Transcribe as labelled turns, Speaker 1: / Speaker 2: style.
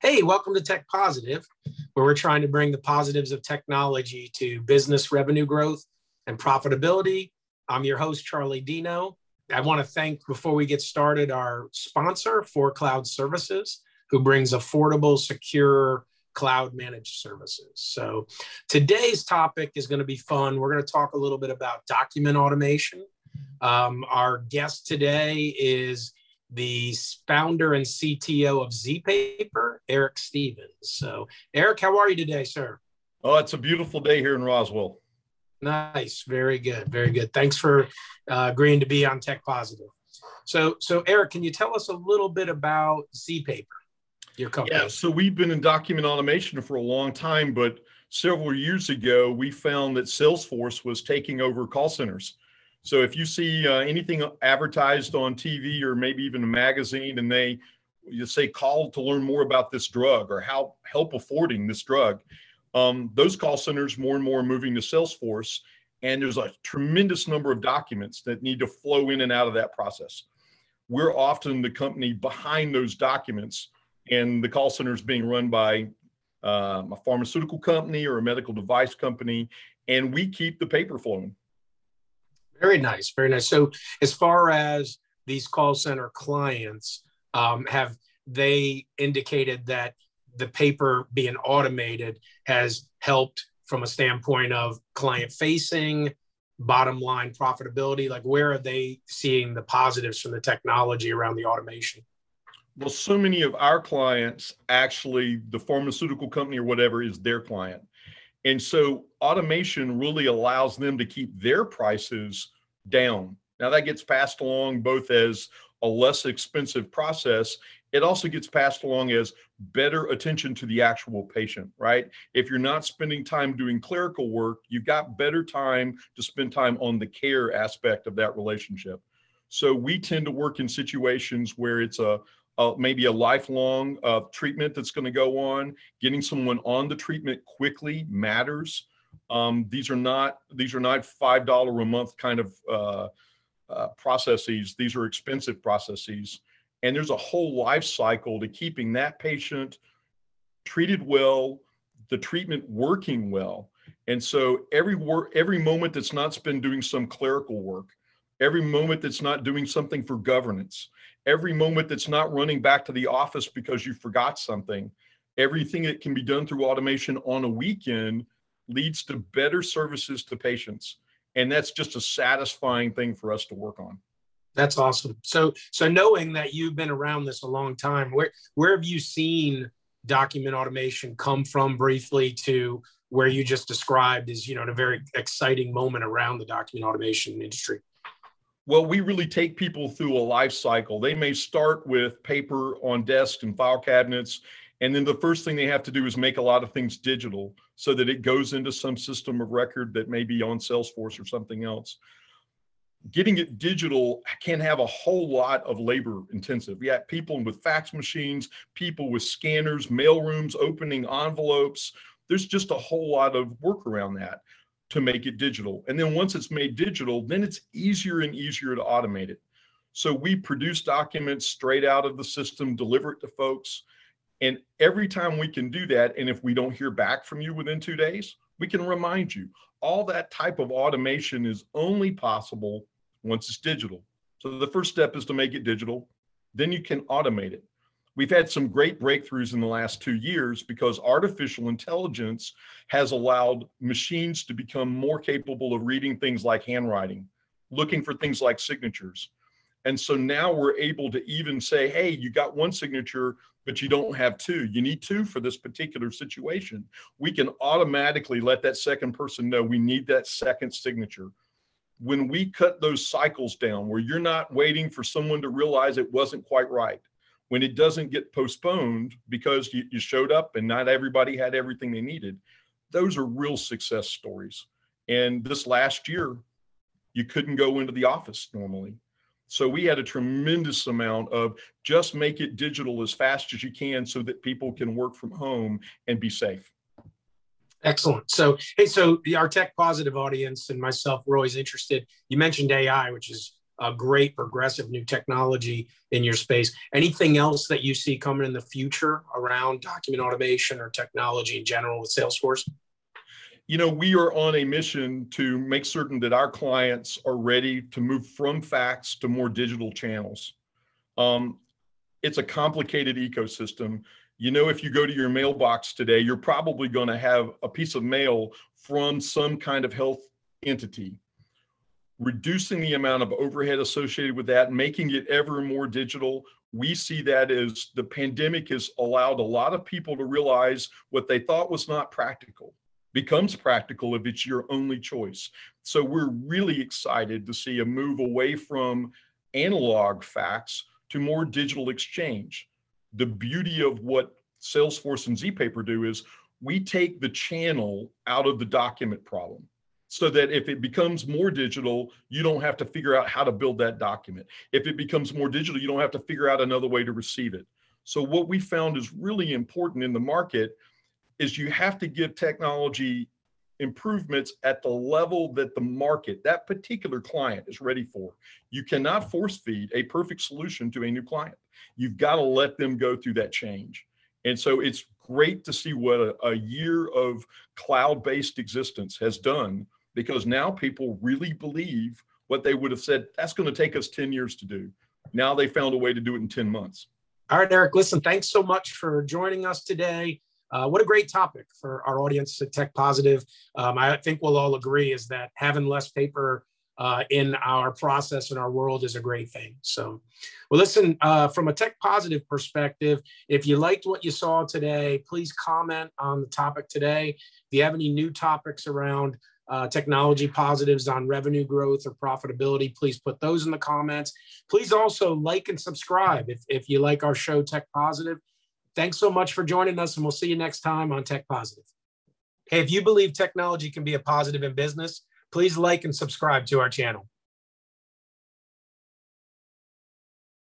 Speaker 1: Hey, welcome to Tech Positive, where we're trying to bring the positives of technology to business revenue growth and profitability. I'm your host, Charlie Dino. I want to thank, before we get started, our sponsor, For Cloud Services, who brings affordable, secure cloud managed services. So today's topic is going to be fun. We're going to talk a little bit about document automation. Um, our guest today is the founder and CTO of ZPaper, Eric Stevens. So, Eric, how are you today, sir?
Speaker 2: Oh, it's a beautiful day here in Roswell.
Speaker 1: Nice, very good, very good. Thanks for uh, agreeing to be on Tech Positive. So, so Eric, can you tell us a little bit about ZPaper, your company?
Speaker 2: Yeah, so we've been in document automation for a long time, but several years ago, we found that Salesforce was taking over call centers so if you see uh, anything advertised on TV or maybe even a magazine and they you say call to learn more about this drug or how help affording this drug, um, those call centers more and more are moving to Salesforce. And there's a tremendous number of documents that need to flow in and out of that process. We're often the company behind those documents, and the call center is being run by um, a pharmaceutical company or a medical device company, and we keep the paper flowing.
Speaker 1: Very nice, very nice. So, as far as these call center clients, um, have they indicated that the paper being automated has helped from a standpoint of client facing, bottom line profitability? Like, where are they seeing the positives from the technology around the automation?
Speaker 2: Well, so many of our clients actually, the pharmaceutical company or whatever is their client. And so automation really allows them to keep their prices down. Now that gets passed along both as a less expensive process. It also gets passed along as better attention to the actual patient, right? If you're not spending time doing clerical work, you've got better time to spend time on the care aspect of that relationship. So we tend to work in situations where it's a, a maybe a lifelong uh, treatment that's going to go on. Getting someone on the treatment quickly matters. Um, these are not these are not five dollar a month kind of uh, uh, processes. These are expensive processes, and there's a whole life cycle to keeping that patient treated well, the treatment working well. And so every work, every moment that's not spent doing some clerical work, every moment that's not doing something for governance, every moment that's not running back to the office because you forgot something, everything that can be done through automation on a weekend leads to better services to patients. And that's just a satisfying thing for us to work on.
Speaker 1: That's awesome. So, so knowing that you've been around this a long time, where where have you seen document automation come from briefly to where you just described is you know a very exciting moment around the document automation industry?
Speaker 2: Well, we really take people through a life cycle. They may start with paper on desks and file cabinets and then the first thing they have to do is make a lot of things digital so that it goes into some system of record that may be on Salesforce or something else. Getting it digital can have a whole lot of labor intensive. Have people with fax machines, people with scanners, mail rooms, opening envelopes. There's just a whole lot of work around that to make it digital. And then once it's made digital, then it's easier and easier to automate it. So we produce documents straight out of the system, deliver it to folks and every time we can do that, and if we don't hear back from you within two days, we can remind you. All that type of automation is only possible once it's digital. So the first step is to make it digital, then you can automate it. We've had some great breakthroughs in the last two years because artificial intelligence has allowed machines to become more capable of reading things like handwriting, looking for things like signatures. And so now we're able to even say, hey, you got one signature, but you don't have two. You need two for this particular situation. We can automatically let that second person know we need that second signature. When we cut those cycles down, where you're not waiting for someone to realize it wasn't quite right, when it doesn't get postponed because you, you showed up and not everybody had everything they needed, those are real success stories. And this last year, you couldn't go into the office normally so we had a tremendous amount of just make it digital as fast as you can so that people can work from home and be safe.
Speaker 1: Excellent. So, hey, so our tech positive audience and myself, we're always interested. You mentioned AI, which is a great progressive new technology in your space. Anything else that you see coming in the future around document automation or technology in general with Salesforce?
Speaker 2: You know, we are on a mission to make certain that our clients are ready to move from fax to more digital channels. Um, it's a complicated ecosystem. You know, if you go to your mailbox today, you're probably going to have a piece of mail from some kind of health entity reducing the amount of overhead associated with that, making it ever more digital. We see that as the pandemic has allowed a lot of people to realize what they thought was not practical becomes practical if it's your only choice. So we're really excited to see a move away from analog fax to more digital exchange. The beauty of what Salesforce and ZPaper do is we take the channel out of the document problem so that if it becomes more digital, you don't have to figure out how to build that document. If it becomes more digital, you don't have to figure out another way to receive it. So what we found is really important in the market is you have to give technology improvements at the level that the market, that particular client is ready for. You cannot force feed a perfect solution to a new client. You've got to let them go through that change. And so it's great to see what a, a year of cloud-based existence has done because now people really believe what they would have said that's going to take us 10 years to do. Now they found a way to do it in 10 months.
Speaker 1: All right, Eric, listen, thanks so much for joining us today. Uh, what a great topic for our audience at Tech Positive. Um, I think we'll all agree is that having less paper uh, in our process in our world is a great thing. So, well, listen, uh, from a tech positive perspective, if you liked what you saw today, please comment on the topic today. If you have any new topics around uh, technology positives on revenue growth or profitability, please put those in the comments. Please also like and subscribe if, if you like our show, Tech Positive. Thanks so much for joining us, and we'll see you next time on Tech Positive. Hey, if you believe technology can be a positive in business, please like and subscribe to our channel.